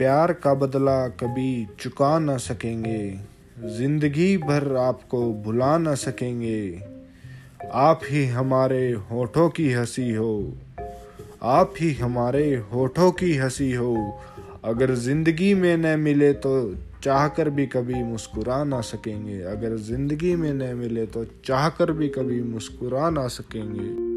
प्यार का बदला कभी चुका ना सकेंगे। ज़िंदगी भर आपको भुला ना सकेंगे। आप ही हमारे होठों की हँसी हो। आप ही हमारे होठों की हँसी हो। अगर ज़िंदगी में न मिले तो चाह कर भी कभी मुस्कुरा ना सकेंगे। अगर ज़िंदगी में न मिले तो चाह कर भी कभी मुस्कुरा ना सकेंगे।